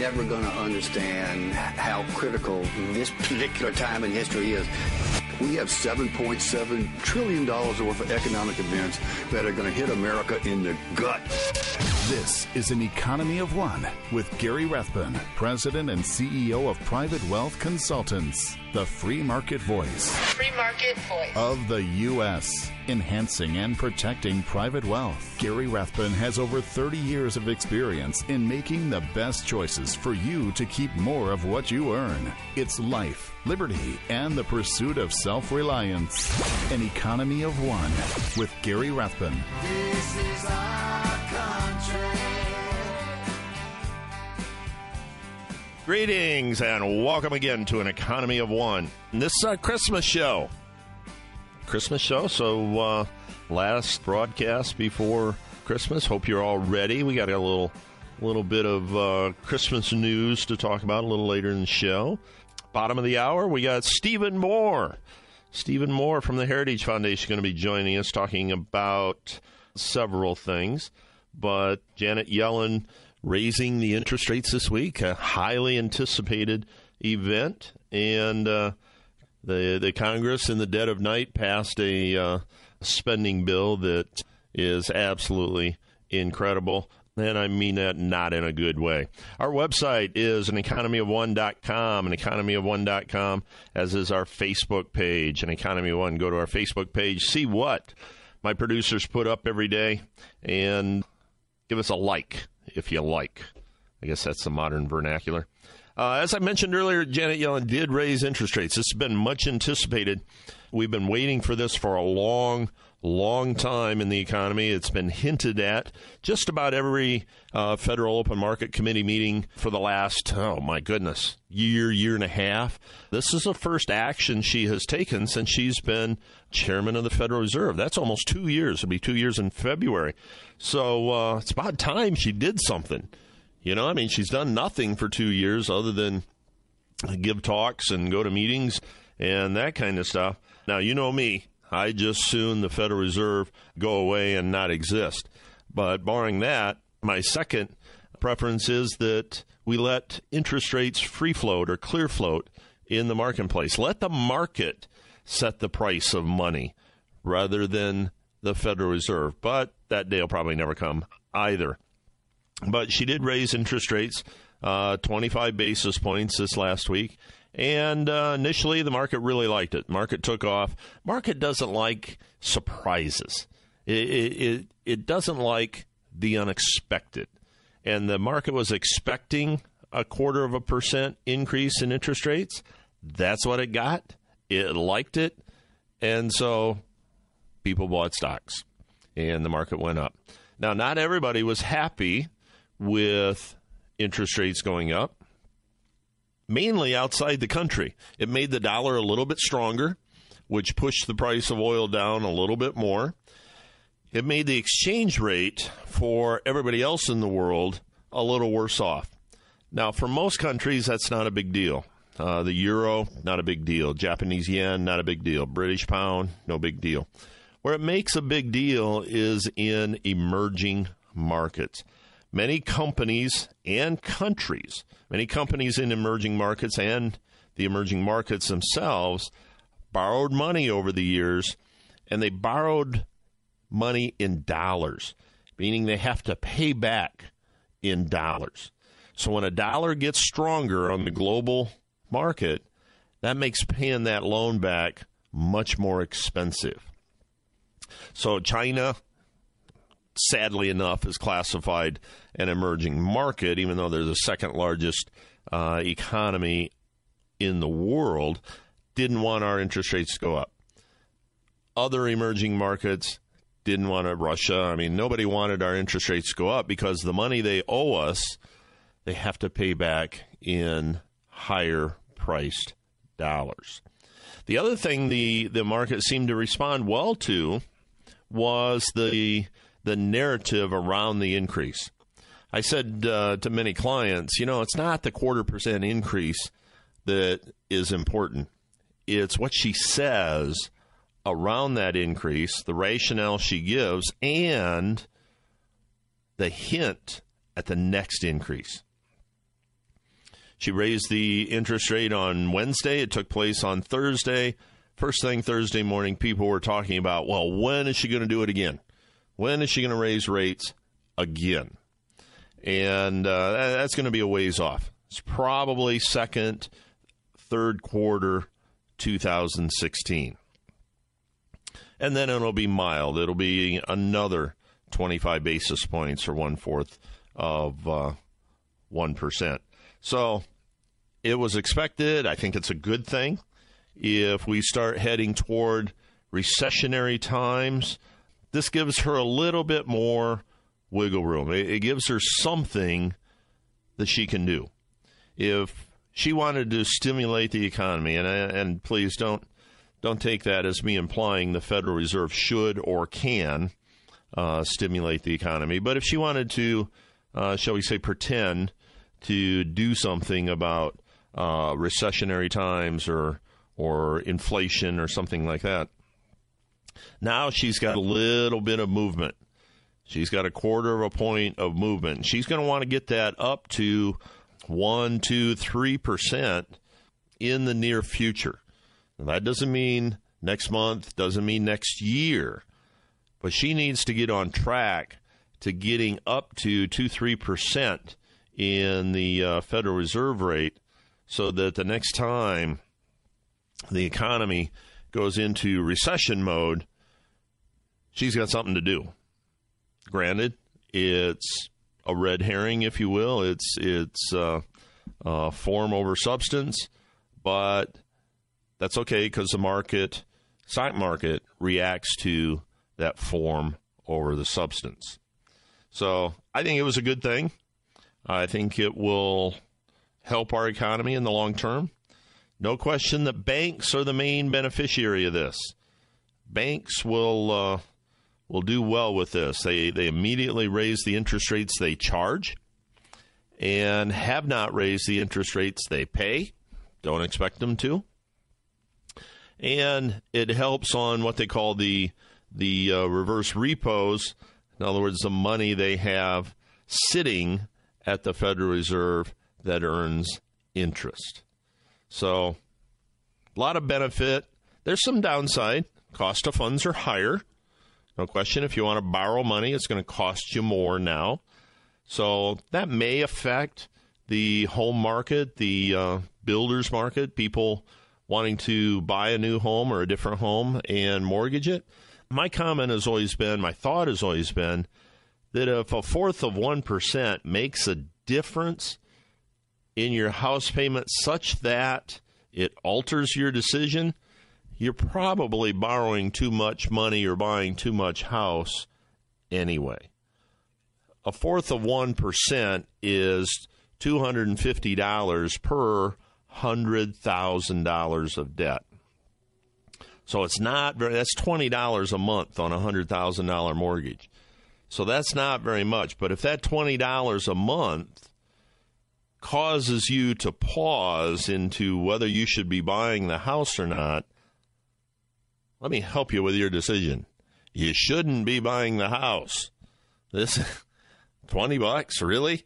people are never going to understand how critical this particular time in history is. We have $7.7 trillion worth of economic events that are going to hit America in the gut. This is an economy of one with Gary Rathbun, President and CEO of Private Wealth Consultants, the free market voice. Free market voice. Of the U.S., enhancing and protecting private wealth. Gary Rathbun has over 30 years of experience in making the best choices for you to keep more of what you earn. It's life, liberty, and the pursuit of self reliance. An economy of one with Gary Rathbun. This is our country. Greetings and welcome again to an economy of one. This is our Christmas show. Christmas show. So, uh, last broadcast before Christmas. Hope you're all ready. We got a little, little bit of uh, Christmas news to talk about a little later in the show. Bottom of the hour, we got Stephen Moore. Stephen Moore from the Heritage Foundation going to be joining us talking about several things. But Janet Yellen raising the interest rates this week, a highly anticipated event, and uh, the the Congress in the dead of night passed a uh, spending bill that is absolutely incredible. And I mean that not in a good way. Our website is an economyof1.com, an economyof1.com, as is our Facebook page, an economy of one. Go to our Facebook page, see what my producers put up every day, and give us a like if you like. I guess that's the modern vernacular. Uh, as I mentioned earlier, Janet Yellen did raise interest rates. This has been much anticipated. We've been waiting for this for a long, long time in the economy. It's been hinted at just about every uh, federal open market committee meeting for the last, oh my goodness, year, year and a half. This is the first action she has taken since she's been chairman of the Federal Reserve. That's almost two years. It'll be two years in February. So uh, it's about time she did something. You know, I mean, she's done nothing for two years other than give talks and go to meetings and that kind of stuff. Now, you know me. I just soon the Federal Reserve go away and not exist. But barring that, my second preference is that we let interest rates free float or clear float in the marketplace. Let the market set the price of money rather than the Federal Reserve. But that day will probably never come either. But she did raise interest rates uh, 25 basis points this last week. And uh, initially, the market really liked it. Market took off. Market doesn't like surprises. It, it, it doesn't like the unexpected. And the market was expecting a quarter of a percent increase in interest rates. That's what it got. It liked it. And so people bought stocks and the market went up. Now, not everybody was happy with interest rates going up, mainly outside the country. It made the dollar a little bit stronger, which pushed the price of oil down a little bit more. It made the exchange rate for everybody else in the world a little worse off. Now, for most countries, that's not a big deal. Uh, the euro, not a big deal. Japanese yen, not a big deal. British pound, no big deal. Where it makes a big deal is in emerging markets. Many companies and countries, many companies in emerging markets and the emerging markets themselves borrowed money over the years and they borrowed money in dollars, meaning they have to pay back in dollars. So when a dollar gets stronger on the global market, that makes paying that loan back much more expensive. So China, sadly enough, is classified an emerging market, even though they're the second largest uh, economy in the world, didn't want our interest rates to go up. Other emerging markets didn't want to, Russia, I mean, nobody wanted our interest rates to go up because the money they owe us, they have to pay back in higher priced dollars. The other thing the, the market seemed to respond well to was the the narrative around the increase. I said uh, to many clients, you know, it's not the quarter percent increase that is important. It's what she says around that increase, the rationale she gives, and the hint at the next increase. She raised the interest rate on Wednesday. It took place on Thursday. First thing Thursday morning, people were talking about, well, when is she going to do it again? When is she going to raise rates again? And uh, that's going to be a ways off. It's probably second, third quarter 2016. And then it'll be mild. It'll be another 25 basis points or one fourth of uh, 1%. So it was expected. I think it's a good thing. If we start heading toward recessionary times, this gives her a little bit more wiggle room. It, it gives her something that she can do. If she wanted to stimulate the economy, and and please don't don't take that as me implying the Federal Reserve should or can uh, stimulate the economy. But if she wanted to, uh, shall we say, pretend to do something about uh, recessionary times or or inflation or something like that, now she's got a little bit of movement. She's got a quarter of a point of movement. She's going to want to get that up to one, two, three percent in the near future. Now, that doesn't mean next month, doesn't mean next year, but she needs to get on track to getting up to two, three percent in the uh, Federal Reserve rate, so that the next time the economy goes into recession mode, she's got something to do. Granted, it's a red herring, if you will. It's it's uh, uh, form over substance, but that's okay because the market, stock market, reacts to that form over the substance. So I think it was a good thing. I think it will help our economy in the long term. No question that banks are the main beneficiary of this. Banks will uh, will do well with this. They they immediately raise the interest rates they charge, and have not raised the interest rates they pay. Don't expect them to. And it helps on what they call the the uh, reverse repos. In other words, the money they have sitting at the Federal Reserve that earns interest. So, a lot of benefit. There's some downside. Cost of funds are higher. No question. If you want to borrow money, it's going to cost you more now. So, that may affect the home market, the uh, builder's market, people wanting to buy a new home or a different home and mortgage it. My comment has always been, my thought has always been, that if a fourth of 1% makes a difference in your house payment such that it alters your decision, you're probably borrowing too much money or buying too much house anyway. A fourth of 1% is $250 per $100,000 of debt. So it's not very, that's $20 a month on a $100,000 mortgage. So that's not very much. But if that $20 a month causes you to pause into whether you should be buying the house or not, let me help you with your decision. You shouldn't be buying the house. This 20 bucks, really?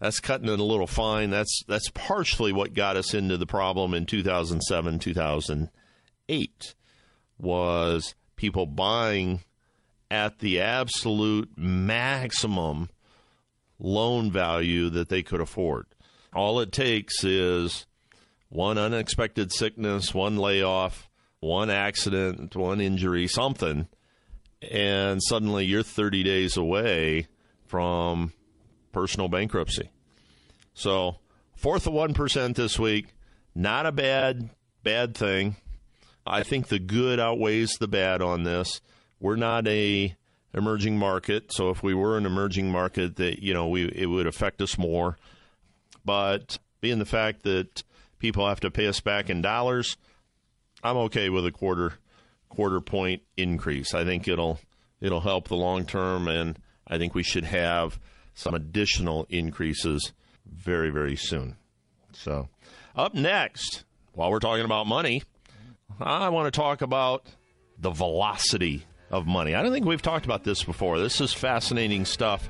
That's cutting it a little fine. That's that's partially what got us into the problem in 2007, 2008 was people buying at the absolute maximum loan value that they could afford. All it takes is one unexpected sickness, one layoff, one accident, one injury, something, and suddenly you're 30 days away from personal bankruptcy. So, fourth of 1% this week, not a bad bad thing. I think the good outweighs the bad on this we're not a emerging market, so if we were an emerging market, that you know we it would affect us more. But being the fact that people have to pay us back in dollars, I'm okay with a quarter quarter point increase. I think it'll it'll help the long term, and I think we should have some additional increases very very soon. So, up next, while we're talking about money, I want to talk about the velocity of money. I don't think we've talked about this before. This is fascinating stuff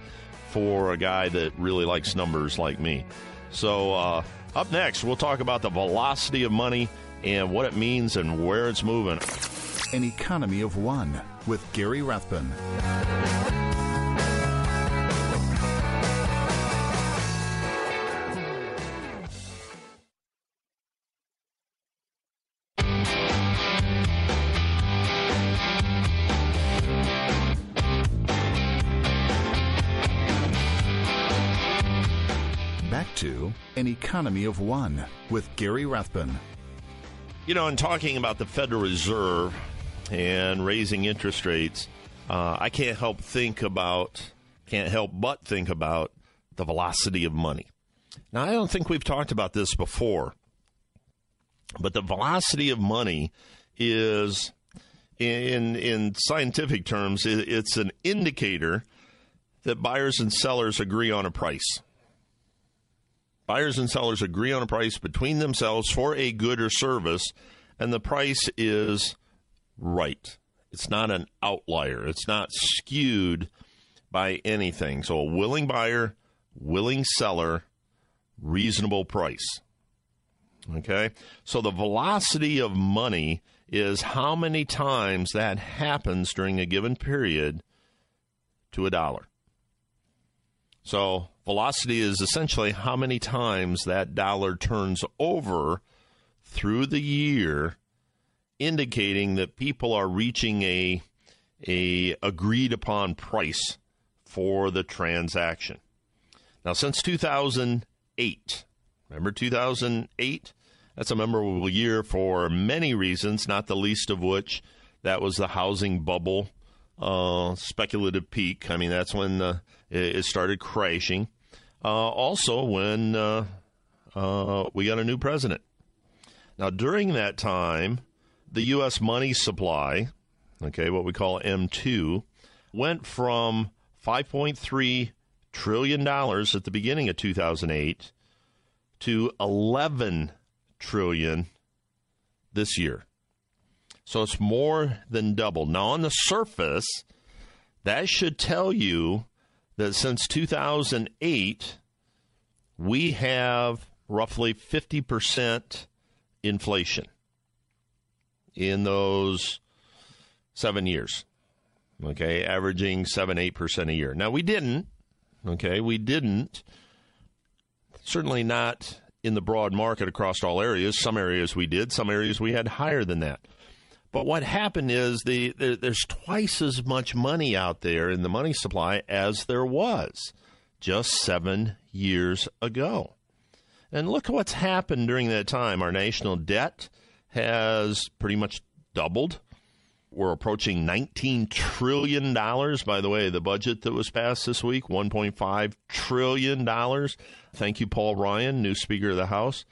for a guy that really likes numbers like me. So, uh, Up next, we'll talk about the velocity of money and what it means and where it's moving. An Economy of One with Gary Rathbun. Economy of One with Gary Rathbun. You know, in talking about the Federal Reserve and raising interest rates, uh, I can't help think about, can't help but think about the velocity of money. Now, I don't think we've talked about this before, but the velocity of money is, in in scientific terms, it's an indicator that buyers and sellers agree on a price. Buyers and sellers agree on a price between themselves for a good or service, and the price is right. It's not an outlier. It's not skewed by anything. So, a willing buyer, willing seller, reasonable price. Okay? So, the velocity of money is how many times that happens during a given period to a dollar. So, velocity is essentially how many times that dollar turns over through the year, indicating that people are reaching a, a agreed upon price for the transaction. Now, since 2008, remember 2008? That's a memorable year for many reasons, not the least of which that was the housing bubble uh, speculative peak. I mean, that's when uh, it started crashing. Uh, also, when uh, uh, we got a new president. Now, during that time, the U.S. money supply, okay, what we call M2, went from 5.3 trillion dollars at the beginning of 2008 to 11 trillion this year. So it's more than double. Now, on the surface, that should tell you that since 2008, we have roughly 50% inflation in those seven years. Okay, averaging 7 8% a year. Now, we didn't. Okay, we didn't. Certainly not in the broad market across all areas. Some areas we did, some areas we had higher than that. But what happened is the, the, there's twice as much money out there in the money supply as there was just seven years ago. And look what's happened during that time. Our national debt has pretty much doubled. We're approaching $19 trillion. By the way, the budget that was passed this week, $1.5 trillion. Thank you, Paul Ryan, new Speaker of the House.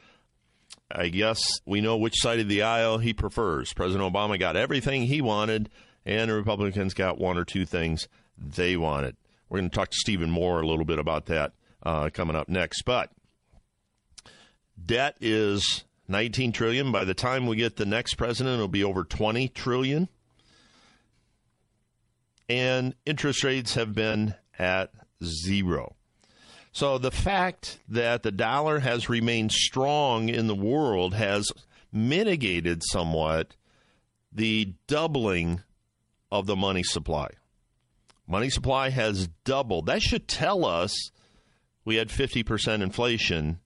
I guess we know which side of the aisle he prefers. President Obama got everything he wanted, and the Republicans got one or two things they wanted. We're going to talk to Stephen Moore a little bit about that uh, coming up next. But debt is 19 trillion. By the time we get the next president, it'll be over 20 trillion. And interest rates have been at zero. So the fact that the dollar has remained strong in the world has mitigated somewhat the doubling of the money supply. Money supply has doubled. That should tell us we had 50% inflation,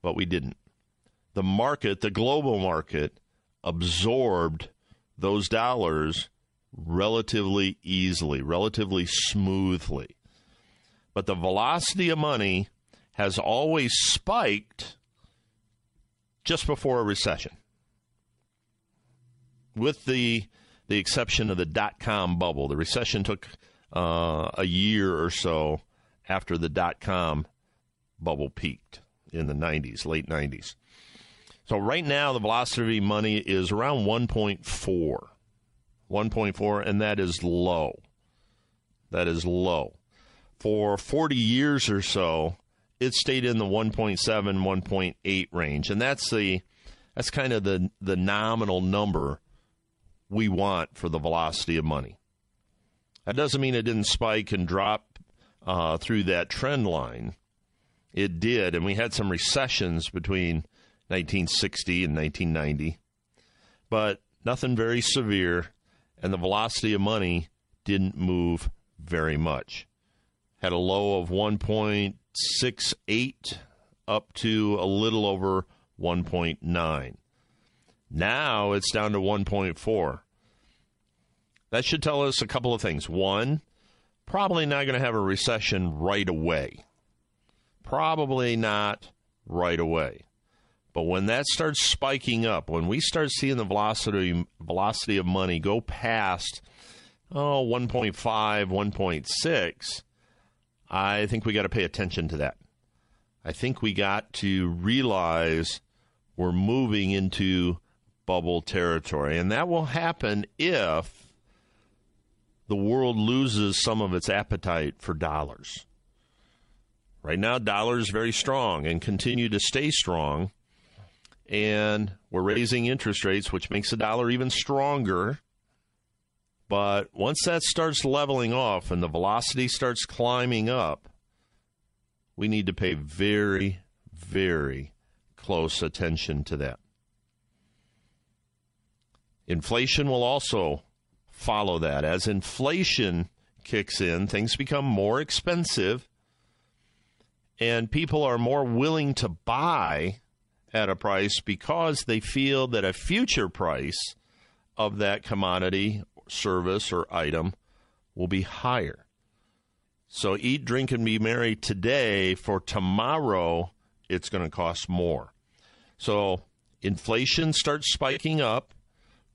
but we didn't. The market, the global market, absorbed those dollars relatively easily, relatively smoothly but the velocity of money has always spiked just before a recession. With the the exception of the dot com bubble, the recession took uh, a year or so after the dot com bubble peaked in the 90s, late 90s. So right now the velocity of money is around 1.4. 1.4 and that is low. That is low for 40 years or so, it stayed in the 1.7, 1.8 range, and that's the that's kind of the the nominal number we want for the velocity of money. That doesn't mean it didn't spike and drop uh, through that trend line. It did, and we had some recessions between 1960 and 1990, but nothing very severe, and the velocity of money didn't move very much. Had a low of 1.68 up to a little over 1.9. Now it's down to 1.4. That should tell us a couple of things. One, probably not going to have a recession right away. Probably not right away. But when that starts spiking up, when we start seeing the velocity velocity of money go past oh 1.5, 1.6, I think we got to pay attention to that. I think we got to realize we're moving into bubble territory. And that will happen if the world loses some of its appetite for dollars. Right now, dollars very strong and continue to stay strong. And we're raising interest rates, which makes the dollar even stronger. But once that starts leveling off and the velocity starts climbing up, we need to pay very, very close attention to that. Inflation will also follow that. As inflation kicks in, things become more expensive, and people are more willing to buy at a price because they feel that a future price of that commodity, service, or item will be higher. So eat, drink, and be merry today. For tomorrow, it's going to cost more. So inflation starts spiking up.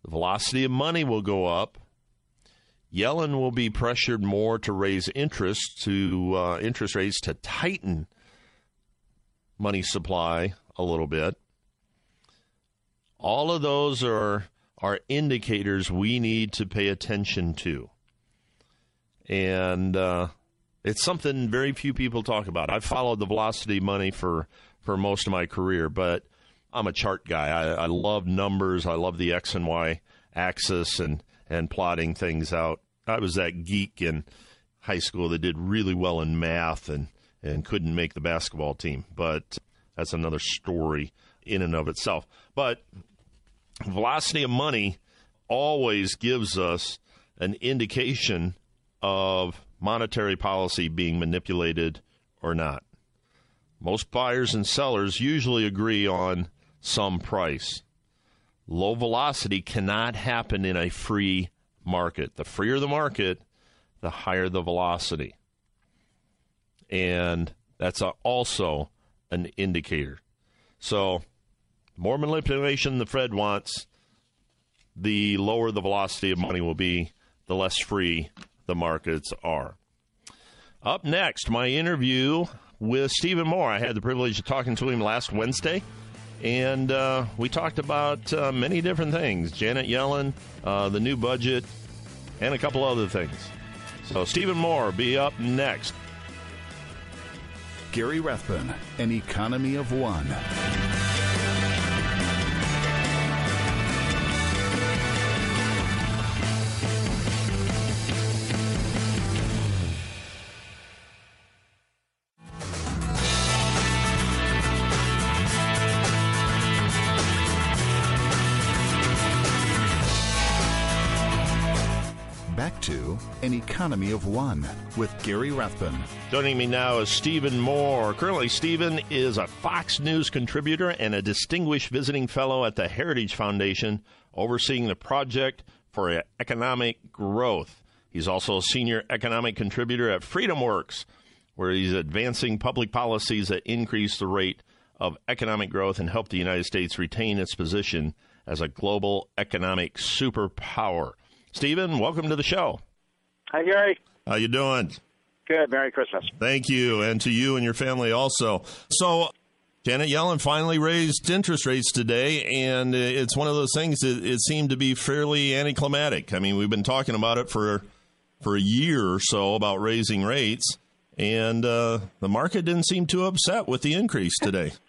The velocity of money will go up. Yellen will be pressured more to raise interest to uh, interest rates to tighten money supply a little bit. All of those are are indicators we need to pay attention to, and uh, it's something very few people talk about. I've followed the velocity money for for most of my career, but I'm a chart guy. I, I love numbers. I love the X and Y axis and and plotting things out. I was that geek in high school that did really well in math and and couldn't make the basketball team, but that's another story in and of itself. But velocity of money always gives us an indication of monetary policy being manipulated or not. Most buyers and sellers usually agree on some price. Low velocity cannot happen in a free market. The freer the market, the higher the velocity. And that's also an indicator. So, more manipulation the Fed wants, the lower the velocity of money will be, the less free the markets are. Up next, my interview with Stephen Moore. I had the privilege of talking to him last Wednesday, and uh, we talked about uh, many different things Janet Yellen, uh, the new budget, and a couple other things. So, Stephen Moore be up next. Gary Rathbun, an economy of one. Economy of one with Gary Rathbun. Joining me now is Stephen Moore. Currently, Stephen is a Fox News contributor and a distinguished visiting fellow at the Heritage Foundation, overseeing the Project for Economic Growth. He's also a senior economic contributor at FreedomWorks, where he's advancing public policies that increase the rate of economic growth and help the United States retain its position as a global economic superpower. Stephen, welcome to the show. Hi, Gary. How you doing? Good. Merry Christmas. Thank you, and to you and your family also. So, Janet Yellen finally raised interest rates today, and it's one of those things that it seemed to be fairly anticlimactic. I mean, we've been talking about it for for a year or so about raising rates, and uh, the market didn't seem too upset with the increase today.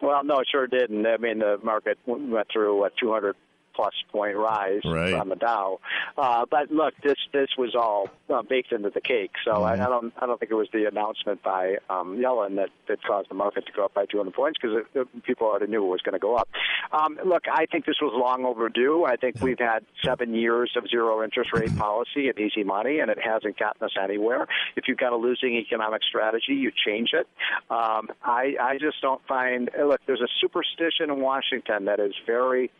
Well, no, it sure didn't. I mean, the market went through what 200 plus point rise Right. on the Dow. Uh, but look, this this was all uh, baked into the cake. So I, I don't I don't think it was the announcement by um, Yellen that that caused the market to go up by 200 points because people already knew it was going to go up. Um, look, I think this was long overdue. I think we've had seven years of zero interest rate policy and easy money, and it hasn't gotten us anywhere. If you've got a losing economic strategy, you change it. Um, I, I just don't find. Look, there's a superstition in Washington that is very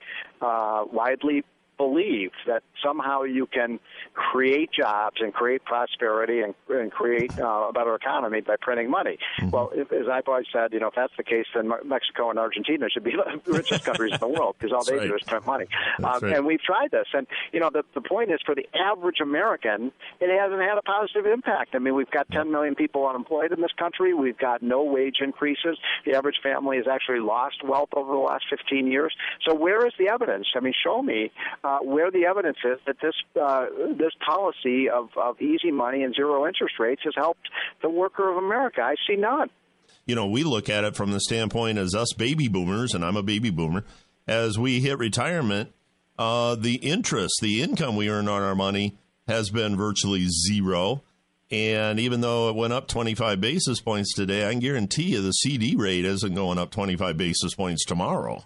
uh, widely believed that somehow you can create jobs and create prosperity and, and create uh, a better economy by printing money. Mm-hmm. Well, if, as I've always said, you know, if that's the case, then Mexico and Argentina should be the richest countries in the world because all That's they right. do is print money. Um, right. And we've tried this, and you know, the the point is for the average American, it hasn't had a positive impact. I mean, we've got 10 million people unemployed in this country. We've got no wage increases. The average family has actually lost wealth over the last 15 years. So where is the evidence? I mean, show me uh, where the evidence is that this uh, this policy of, of easy money and zero interest rates has helped the worker of America. I see none. you know, we look at it from the standpoint as us baby boomers, and I'm a baby boomer, as we hit retirement, uh, the interest, the income we earn on our money has been virtually zero. And even though it went up 25 basis points today, I can guarantee you the CD rate isn't going up 25 basis points tomorrow.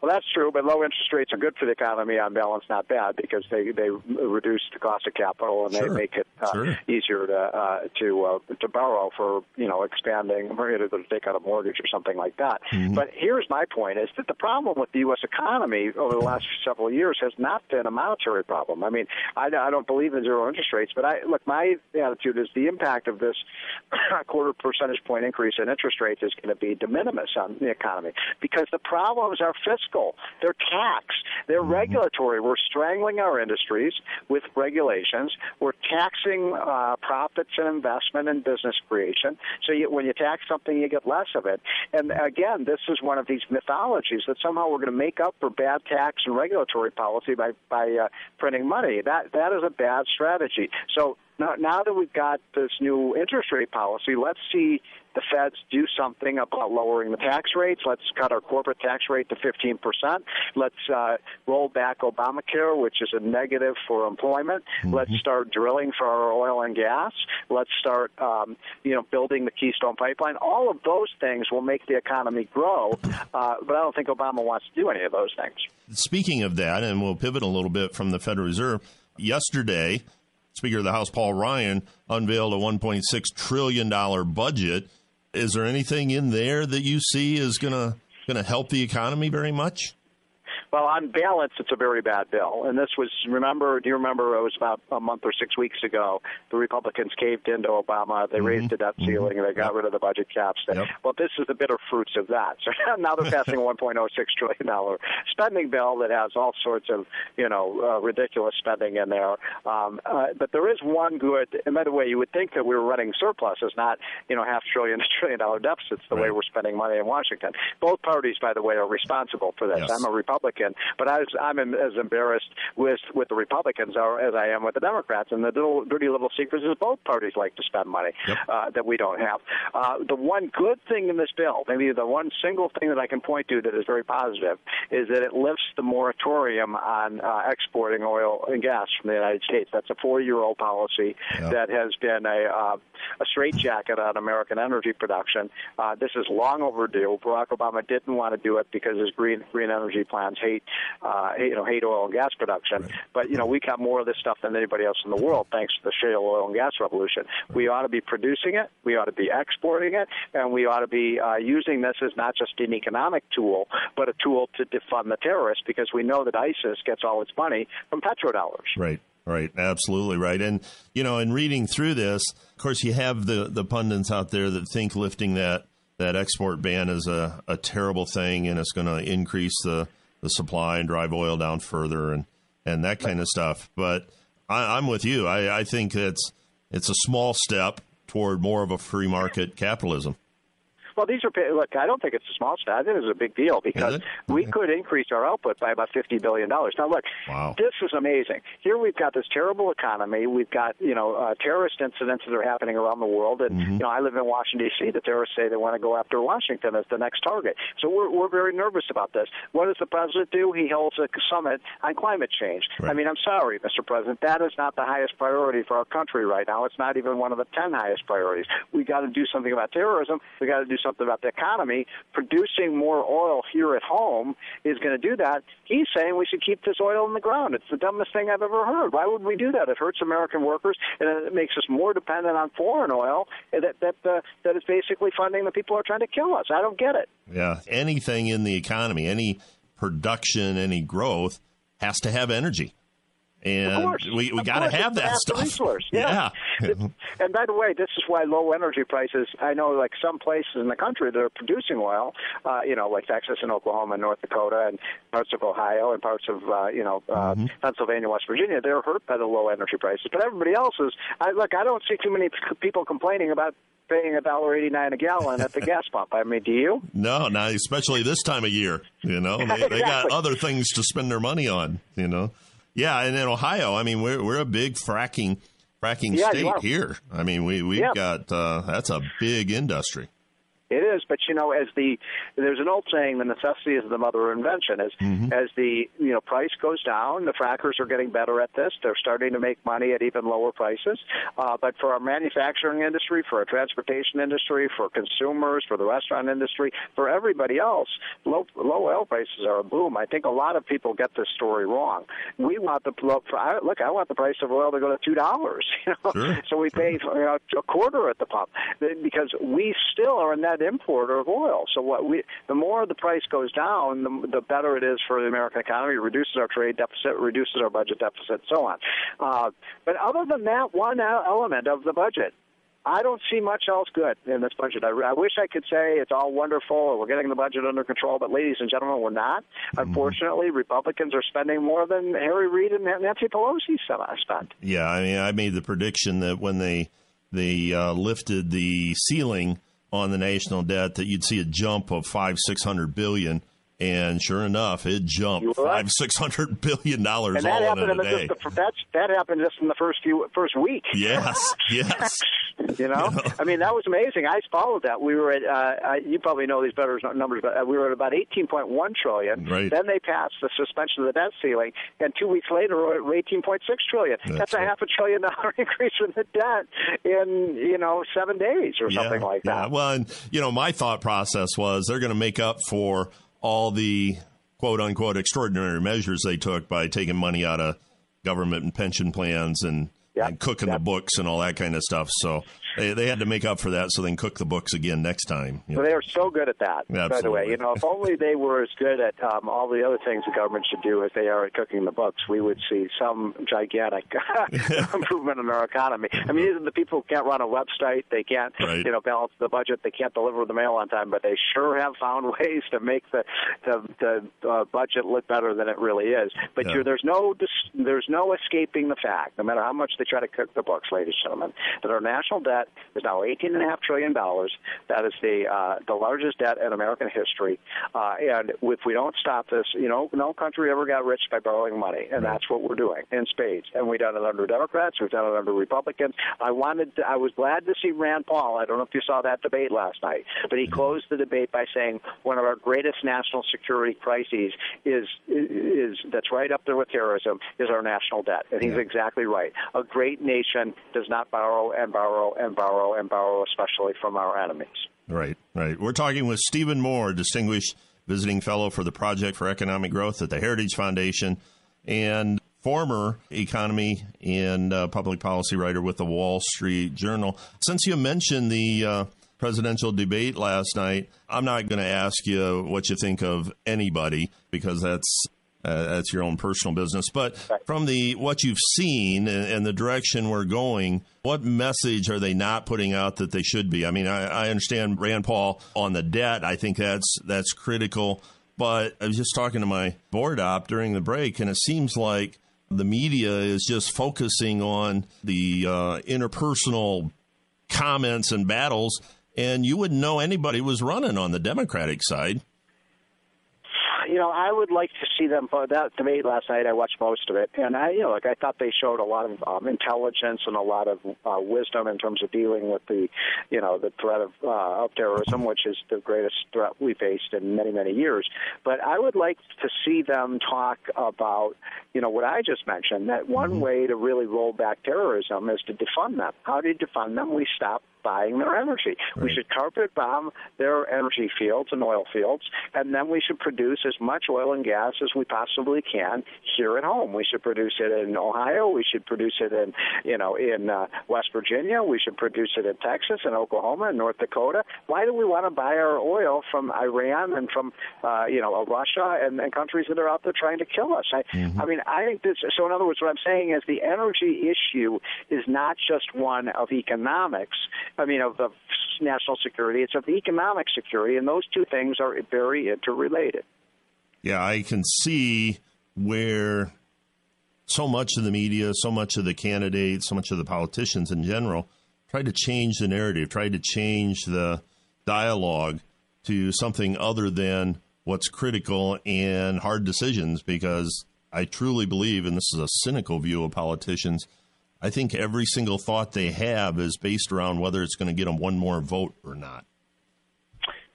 Well, that's true, but low interest rates are good for the economy on balance, not bad, because they they reduce the cost of capital and Sure. they make it uh, Sure. easier to uh, to uh, to borrow for you know expanding, or to take out a mortgage or something like that. Mm-hmm. But here's my point: is that the problem with the U.S. economy over the last several years has not been a monetary problem. I mean, I, I don't believe in zero interest rates, but I look. My attitude is the impact of this quarter percentage point increase in interest rates is going to be de minimis on the economy because the problems are fiscal, they're tax, they're regulatory. We're strangling our industries with regulations. We're taxing uh, profits and investment and business creation. So you, when you tax something, you get less of it. And again, this is one of these mythologies that somehow we're going to make up for bad tax and regulatory policy by by uh, printing money. That that is a bad strategy. So now, now that we've got this new interest rate policy, let's see the feds do something about lowering the tax rates. Let's cut our corporate tax rate to 15%. Let's uh, roll back Obamacare, which is a negative for employment. Let's start drilling for our oil and gas. Let's start, um, you know, building the Keystone Pipeline. All of those things will make the economy grow, uh, but I don't think Obama wants to do any of those things. Speaking of that, and we'll pivot a little bit from the Federal Reserve, yesterday, Speaker of the House Paul Ryan unveiled a $1.6 trillion budget. Is there anything in there that you see is going to going to help the economy very much? Well, on balance, it's a very bad bill. And this was, remember, do you remember it was about a month or six weeks ago, the Republicans caved into Obama. They raised the debt ceiling. They got rid of the budget caps. Yep. Well, this is the bitter fruits of that. So now they're passing a $1.06 trillion spending bill that has all sorts of, you know, uh, ridiculous spending in there. Um, uh, but there is one good, and by the way, you would think that we were running surpluses, not, you know, half trillion to trillion dollar deficits the way we're spending money in Washington. Both parties, by the way, are responsible for this. Yes. I'm a Republican, but I was, I'm as embarrassed with with the Republicans as I am with the Democrats. And the little, dirty little secret is both parties like to spend money Yep. uh, that we don't have. Uh, the one good thing in this bill, maybe the one single thing that I can point to that is very positive, is that it lifts the moratorium on uh, exporting oil and gas from the United States. That's a four-year-old policy Yeah. that has been a uh, a straitjacket on American energy production. Uh, this is long overdue. Barack Obama didn't want to do it because his green green energy plans hate, uh, you know hate oil and gas production. But you know we got more of this stuff than anybody else in the world thanks to the shale oil and gas revolution. We ought to be producing it. We ought to be exporting it, and we ought to be uh, using this as not just an economic tool, but a tool to defund the terrorists because we know that ISIS gets all its money from petrodollars. Right, right, absolutely right. And you know, in reading through this, of course, you have the the pundits out there that think lifting that that export ban is a, a terrible thing and it's going to increase the the supply and drive oil down further and and that kind of stuff. But I, I'm with you. I, I think it's it's a small step toward more of a free market capitalism. Well, these are look. I don't think it's a small stat. I think it's a big deal because we could increase our output by about fifty billion dollars. Now, look, wow. this is amazing. Here we've got this terrible economy. We've got you know uh, terrorist incidents that are happening around the world, and Mm-hmm. you know I live in Washington D.C. The terrorists say they want to go after Washington as the next target. So we're we're very nervous about this. What does the president do? He holds a summit on climate change. Right. I mean, I'm sorry, Mr. President, that is not the highest priority for our country right now. It's not even one of the ten highest priorities. We got to do something about terrorism. We got to do something about the economy. Producing more oil here at home is going to do that. He's saying we should keep this oil in the ground. It's the dumbest thing I've ever heard. Why would we do that? It hurts American workers, and it makes us more dependent on foreign oil. That that uh, that is basically funding the people who are trying to kill us. I don't get it. Yeah. Anything in the economy, any production, any growth has to have energy. And Of course. we, we got to have that stuff. Resource. Yeah. and by the way, this is why low energy prices. I know, like some places in the country that are producing oil, uh, you know, like Texas and Oklahoma and North Dakota and parts of Ohio and parts of uh, you know uh, Mm-hmm. Pennsylvania, West Virginia. They're hurt by the low energy prices, but everybody else is. I look. I don't see too many people complaining about paying a dollar eighty nine a gallon at the gas pump. I mean, do you? No, not especially this time of year. You know, they, they got other things to spend their money on. You know, yeah, and in Ohio, I mean, we're we're a big fracking fracking Yeah, state here. I mean, we we've Yeah. got uh, that's a big industry. It is, but you know, as the there's an old saying, the necessity is the mother of invention. As as the you know price goes down, the frackers are getting better at this. They're starting to make money at even lower prices. Uh, but for our manufacturing industry, for our transportation industry, for consumers, for the restaurant industry, for everybody else, low low oil prices are a boom. I think a lot of people get this story wrong. We want the look. I- want the price of oil to go to two dollars. You know, Sure. so we pay you know, a quarter at the pump because we still are a net importer of oil. So what we the more the price goes down, the, the better it is for the American economy. It reduces our trade deficit, reduces our budget deficit, so on. Uh, but other than that one element of the budget. I don't see much else good in this budget. I, I wish I could say it's all wonderful or we're getting the budget under control, but ladies and gentlemen, we're not. Unfortunately, Republicans are spending more than Harry Reid and Nancy Pelosi spent. Yeah, I mean, I made the prediction that when they they uh, lifted the ceiling on the national debt, that you'd see a jump of five six hundred billion, and sure enough, it jumped right. five six hundred billion dollars all in happened a day. the, that's, that happened just in the first few first week. Yes, yes. You know, I mean that was amazing. I followed that. We were at uh, I, you probably know these better numbers, but uh, we were at about 18.1 trillion. Right. Then they passed the suspension of the debt ceiling, and two weeks later we're at 18.6 trillion. That's That's, a right. half a trillion dollar increase in the debt in you know seven days or something like yeah. that. Well, and you know, my thought process was they're going to make up for all the quote unquote extraordinary measures they took by taking money out of government and pension plans and, Yep. and cooking Yep. the books and all that kind of stuff. So they, they had to make up for that so they can cook the books again next time. you Well, know. they are so good at that. By the way, you know, if only they were as good at um, all the other things the government should do as they are at cooking the books, we would see some gigantic improvement in our economy. I mean, these are the people who can't run a website, they can't, Right. you know, balance the budget, they can't deliver the mail on time, but they sure have found ways to make the the, the uh, budget look better than it really is. But Yeah. you're, there's no there's no escaping the fact, no matter how much they try to cook the books, ladies and gentlemen, that our national debt is now eighteen and a half trillion dollars. That is the uh, the largest debt in American history. Uh, and if we don't stop this, you know, no country ever got rich by borrowing money, and that's what we're doing in spades. And we've done it under Democrats, we've done it under Republicans. I wanted, to, I was glad to see Rand Paul. I don't know if you saw that debate last night, but he closed the debate by saying one of our greatest national security crises is is that's right up there with terrorism is our national debt, and he's exactly right. A great nation does not borrow and borrow and borrow and borrow, especially from our enemies. Right, right. We're talking with Stephen Moore, distinguished visiting fellow for the Project for Economic Growth at the Heritage Foundation, and former economy and uh, public policy writer with the Wall Street Journal. Since you mentioned the uh, presidential debate last night, I'm not going to ask you what you think of anybody because that's uh, that's your own personal business. But from the what you've seen and, and the direction we're going, what message are they not putting out that they should be? I mean, I, I understand Rand Paul on the debt. I think that's that's critical. But I was just talking to my board op during the break, and it seems like the media is just focusing on the uh, interpersonal comments and battles and you wouldn't know anybody was running on the Democratic side you know, I would like to see them. That debate last night, I watched most of it, and I, you know, like I thought they showed a lot of um, intelligence and a lot of uh, wisdom in terms of dealing with the, you know, the threat of uh, of terrorism, which is the greatest threat we faced in many many years. But I would like to see them talk about, you know, what I just mentioned. That one mm-hmm. way to really roll back terrorism is to defund them. How do you defund them? We stop buying their energy. Right. We should carpet bomb their energy fields and oil fields, and then we should produce as much oil and gas as we possibly can here at home. We should produce it in Ohio. We should produce it in, you know, in uh, West Virginia. We should produce it in Texas and Oklahoma and North Dakota. Why do we want to buy our oil from Iran and from, uh, you know, Russia and, and countries that are out there trying to kill us? I, mm-hmm. I mean, I think this. So, in other words, what I'm saying is the energy issue is not just one of economics. I mean, of, of national security. It's of economic security, and those two things are very interrelated. Yeah, I can see where so much of the media, so much of the candidates, so much of the politicians in general tried to change the narrative, tried to change the dialogue to something other than what's critical and hard decisions because I truly believe, and this is a cynical view of politicians, I think every single thought they have is based around whether it's going to get them one more vote or not.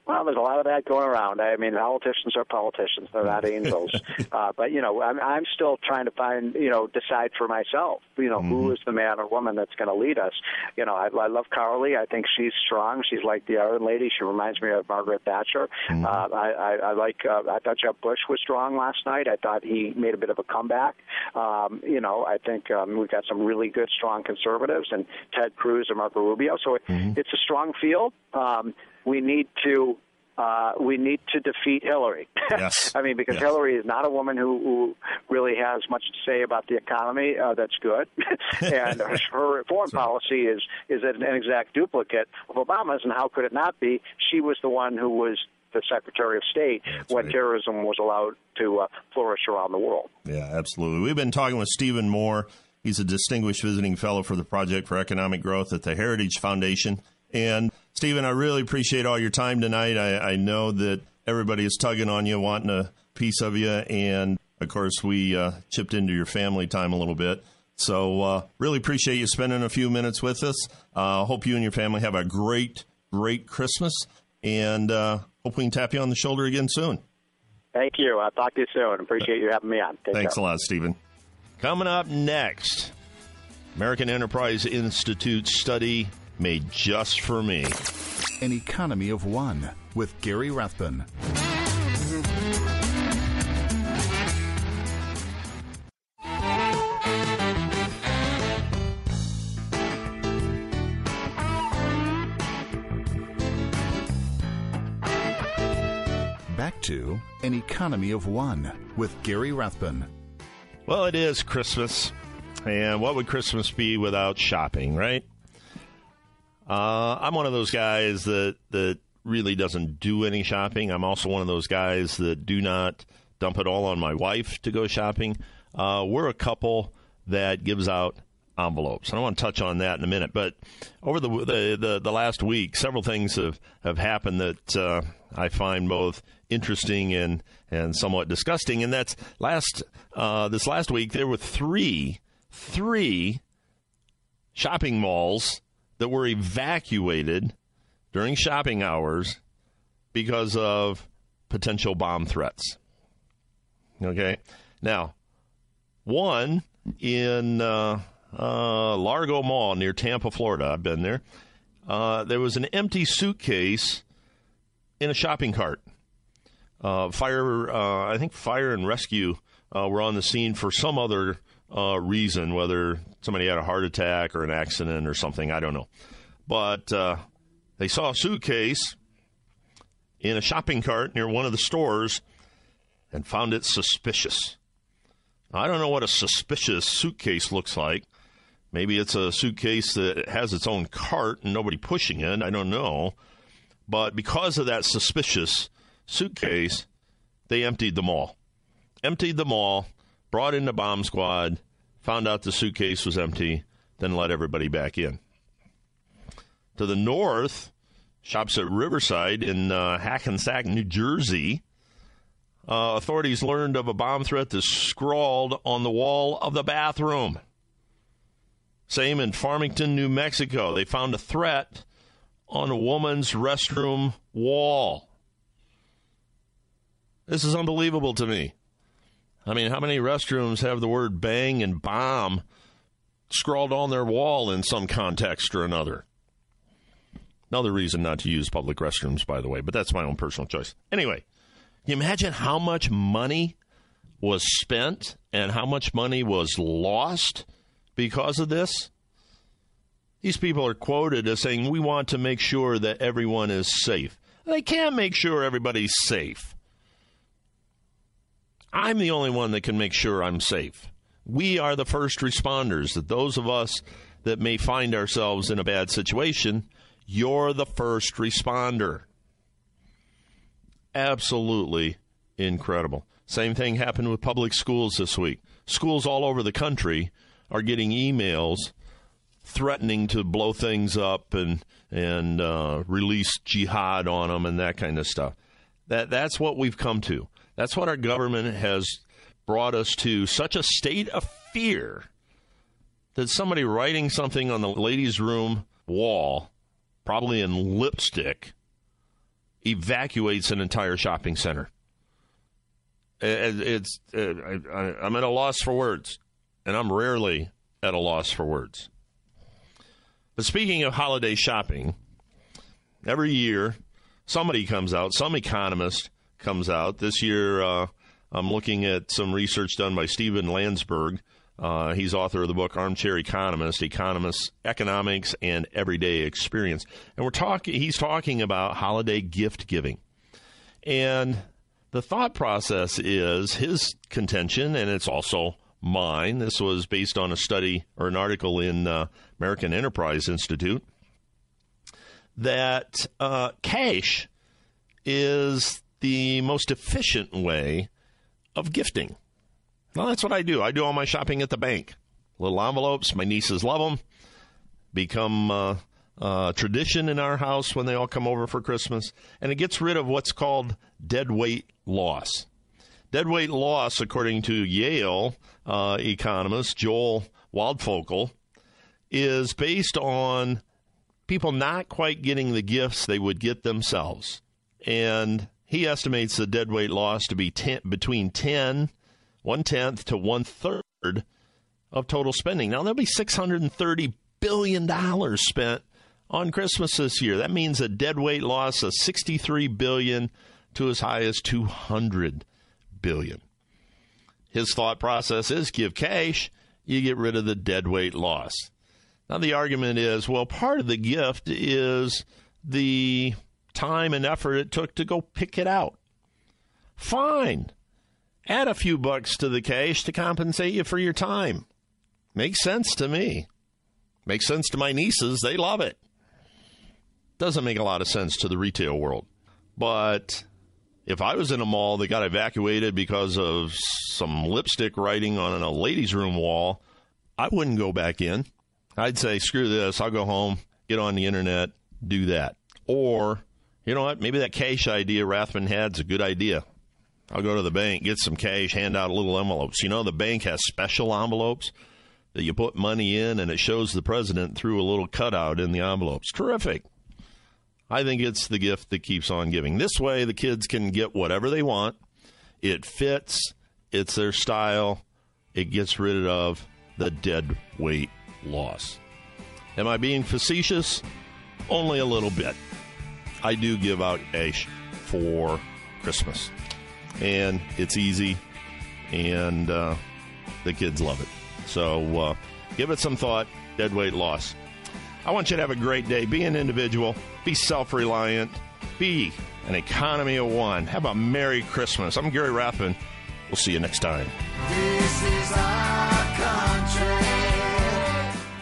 Well, there's a lot of that going around. I mean, politicians are politicians; they're not angels. uh, but you know, I'm, I'm still trying to find, you know, decide for myself. You know, mm-hmm. who is the man or woman that's going to lead us? You know, I, I love Carly. I think she's strong. She's like the Iron Lady. She reminds me of Margaret Thatcher. Mm-hmm. Uh, I, I, I like. Uh, I thought Jeb Bush was strong last night. I thought he made a bit of a comeback. Um, you know, I think um, we've got some really good, strong conservatives, and Ted Cruz and Marco Rubio. So it, mm-hmm. it's a strong field. Um, we need to uh, we need to defeat Hillary. Yes. I mean, because yes. Hillary is not a woman who, who really has much to say about the economy. Uh, that's good, and her, her foreign policy is is an exact duplicate of Obama's. And how could it not be? She was the one who was the Secretary of State That's when right. terrorism was allowed to uh, flourish around the world. Yeah, absolutely. We've been talking with Stephen Moore. He's a distinguished visiting fellow for the Project for Economic Growth at the Heritage Foundation. And Stephen, I really appreciate all your time tonight. I, I know that everybody is tugging on you, wanting a piece of you, and of course, we uh, chipped into your family time a little bit. So, uh, really appreciate you spending a few minutes with us. Uh, hope you and your family have a great, great Christmas, and uh, hope we can tap you on the shoulder again soon. Thank you. I'll talk to you soon. Appreciate you having me on. Take Thanks care. a lot, Stephen. Coming up next, American Enterprise Institute study made just for me. An Economy of One with Gary Rathbun. Back to An Economy of One with Gary Rathbun. Well, it is Christmas. And what would Christmas be without shopping, right? Uh, I'm one of those guys that that really doesn't do any shopping. I'm also one of those guys that do not dump it all on my wife to go shopping. Uh, we're a couple that gives out envelopes. And I want to touch on that in a minute. But over the the, the, the last week, several things have, have happened that uh, I find both interesting and, and somewhat disgusting. And that's last uh, this last week there were three three shopping malls that were evacuated during shopping hours because of potential bomb threats. Okay. Now, one in uh, uh, Largo Mall near Tampa, Florida. I've been there. Uh, there was an empty suitcase in a shopping cart. Uh, fire, uh, I think, fire and rescue uh, were on the scene for some other uh, reason, whether somebody had a heart attack or an accident or something. I don't know. But uh, they saw a suitcase in a shopping cart near one of the stores and found it suspicious. I don't know what a suspicious suitcase looks like. Maybe it's a suitcase that has its own cart and nobody pushing it. I don't know. But because of that suspicious suitcase, they emptied the mall. Emptied the mall brought in the bomb squad, found out the suitcase was empty, then let everybody back in. To the north, shops at Riverside in uh, Hackensack, New Jersey. Uh, authorities learned of a bomb threat that's scrawled on the wall of the bathroom. Same in Farmington, New Mexico. They found a threat on a woman's restroom wall. This is unbelievable to me. I mean, how many restrooms have the word bang and bomb scrawled on their wall in some context or another? Another reason not to use public restrooms, by the way, but that's my own personal choice. Anyway, you imagine how much money was spent and how much money was lost because of this? These people are quoted as saying, We want to make sure that everyone is safe. They can't make sure everybody's safe. I'm the only one that can make sure I'm safe. We are the first responders, that those of us that may find ourselves in a bad situation, you're the first responder. Absolutely incredible. Same thing happened with public schools this week. Schools all over the country are getting emails threatening to blow things up and and uh, release jihad on them and that kind of stuff. That that's what we've come to. That's what our government has brought us to such a state of fear that somebody writing something on the ladies' room wall, probably in lipstick, evacuates an entire shopping center. It's, uh, I'm at a loss for words, and I'm rarely at a loss for words. But speaking of holiday shopping, every year somebody comes out, some economist comes out. This year, uh, I'm looking at some research done by Stephen Landsburg. Uh, he's author of the book Armchair Economist: Economists, Economics, and Everyday Experience. And we're talking. He's talking about holiday gift giving, and the thought process is his contention, and it's also mine. This was based on a study or an article in uh, American Enterprise Institute that uh, cash is the most efficient way of gifting. Well, that's what I do. I do all my shopping at the bank. Little envelopes. My nieces love them. Become uh, uh, tradition in our house when they all come over for Christmas. And it gets rid of what's called dead weight loss. Dead weight loss, according to Yale uh, economist Joel Waldfogel, is based on people not quite getting the gifts they would get themselves. And he estimates the deadweight loss to be ten, between 10, one tenth to one third of total spending. Now, there'll be $630 billion spent on Christmas this year. That means a deadweight loss of 63 billion to as high as 200 billion. His thought process is give cash, you get rid of the deadweight loss. Now the argument is, well, part of the gift is the time and effort it took to go pick it out. Fine. Add a few bucks to the cash to compensate you for your time. Makes sense to me. Makes sense to my nieces. They love it. Doesn't make a lot of sense to the retail world. But if I was in a mall that got evacuated because of some lipstick writing on a ladies' room wall, I wouldn't go back in. I'd say, screw this. I'll go home, get on the internet, do that. Or you know what? Maybe that cash idea Rathbun had is a good idea. I'll go to the bank, get some cash, hand out little envelopes. You know, the bank has special envelopes that you put money in, and it shows the president through a little cutout in the envelopes. Terrific. I think it's the gift that keeps on giving. This way, the kids can get whatever they want. It fits, it's their style, it gets rid of the dead weight loss. Am I being facetious? Only a little bit. I do give out cash for Christmas. And it's easy, and uh, the kids love it. So uh, give it some thought. Dead weight loss. I want you to have a great day. Be an individual, be self reliant, be an economy of one. Have a Merry Christmas. I'm Gary Rathbun. We'll see you next time.